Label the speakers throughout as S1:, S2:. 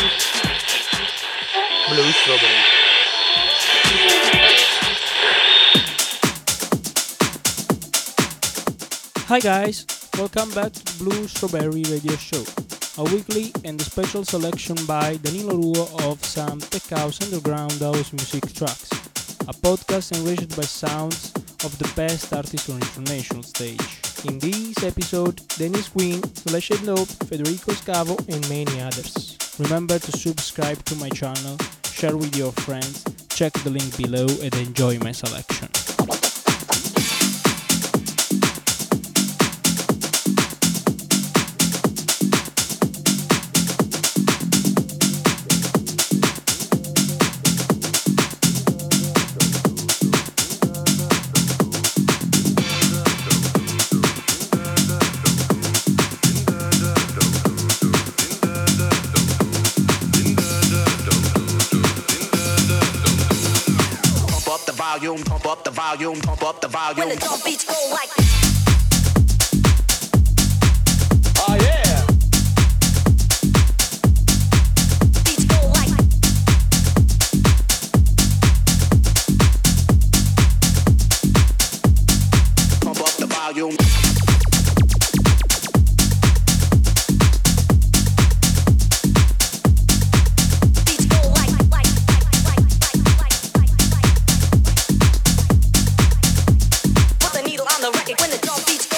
S1: Blue Strawberry.
S2: Hi guys, welcome back to the Blue Strawberry Radio Show, a weekly and special selection by Danilo Ruo of some tech house underground house music tracks, a podcast enriched by sounds of the best artists on international stage. In this episode, Dennis Quin, Celeste Nope, Federico Scavo, and many others. Remember to subscribe to my channel, share with your friends, check the link below, and enjoy my selection.
S3: Up the
S4: When
S3: volume.
S4: the drum beats go
S3: the
S4: when the drum beats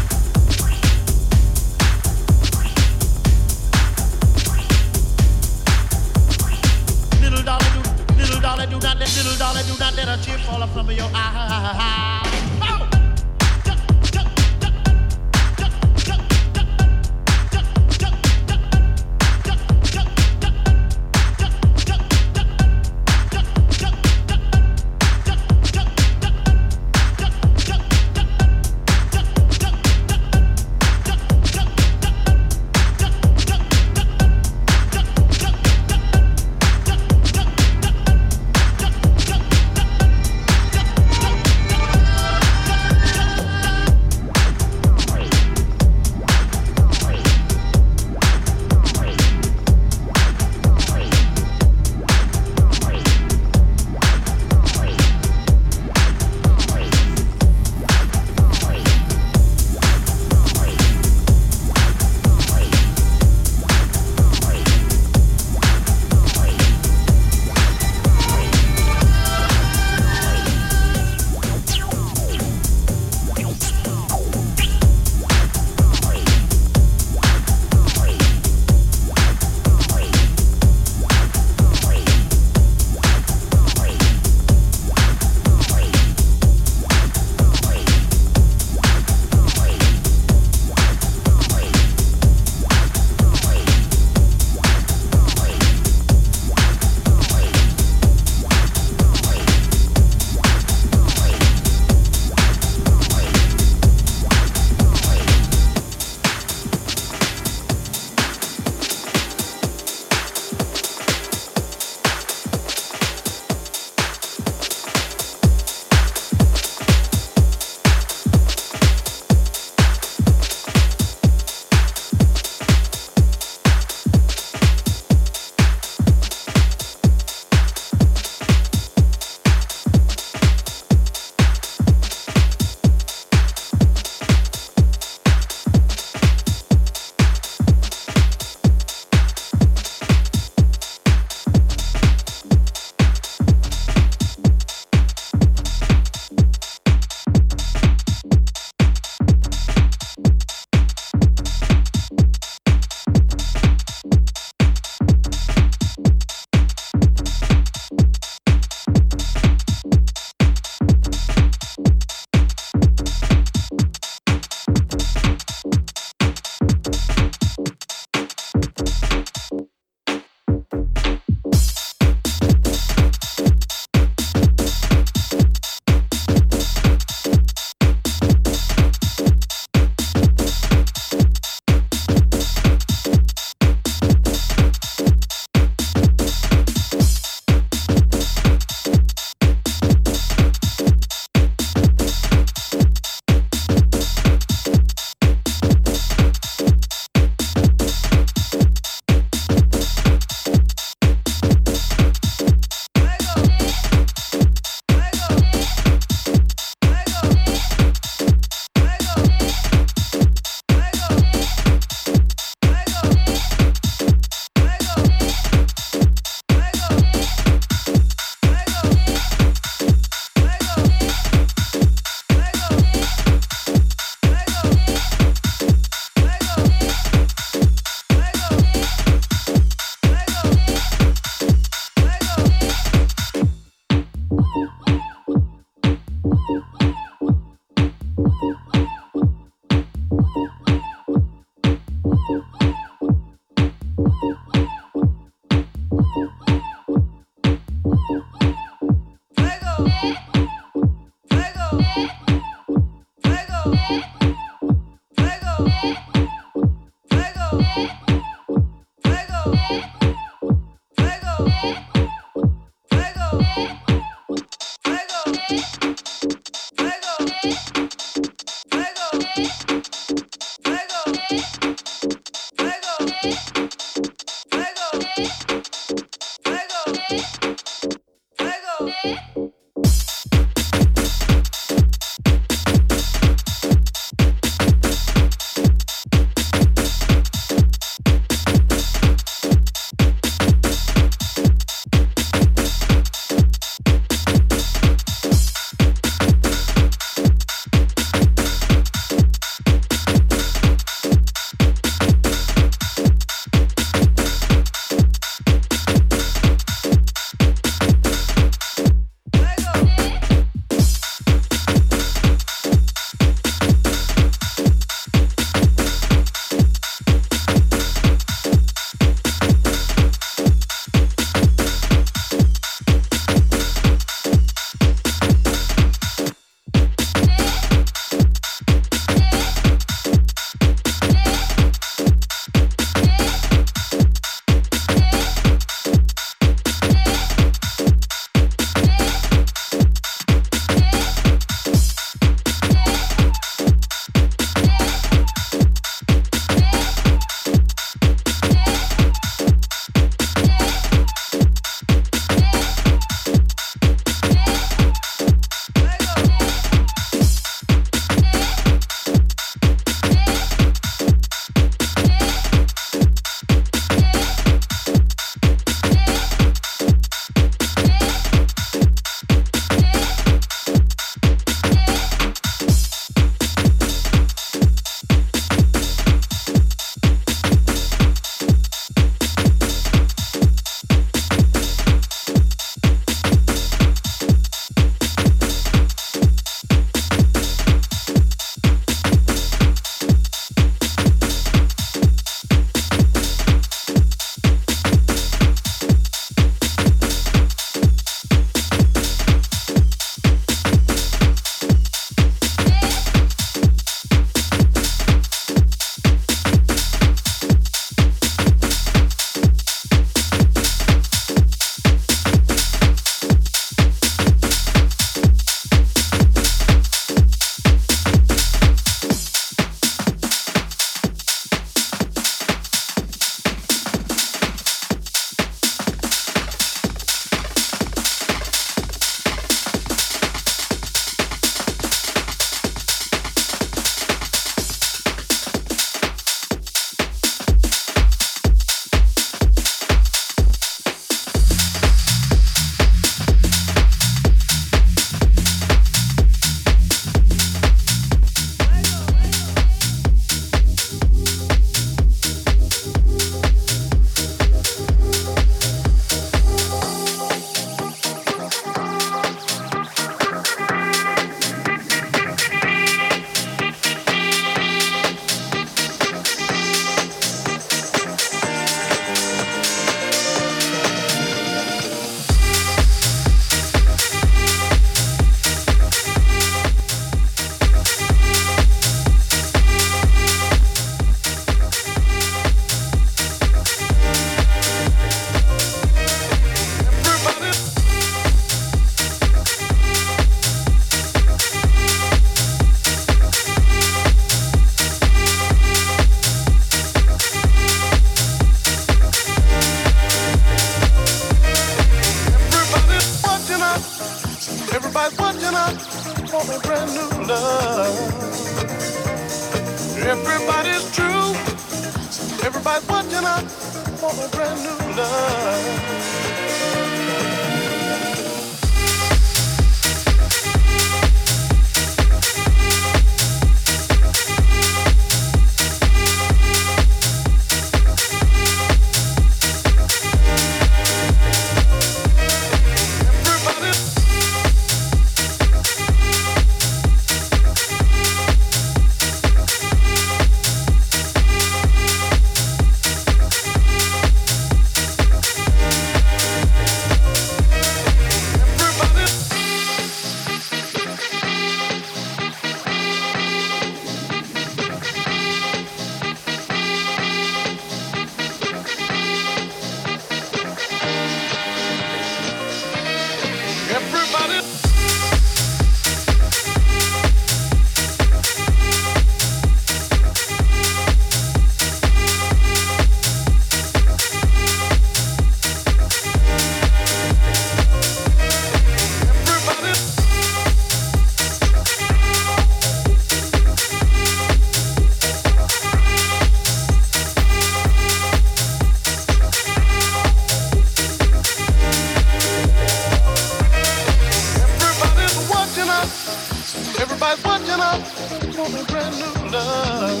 S5: brand new love.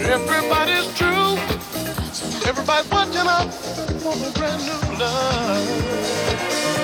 S5: Everybody's true. Everybody's watching us for a brand new love.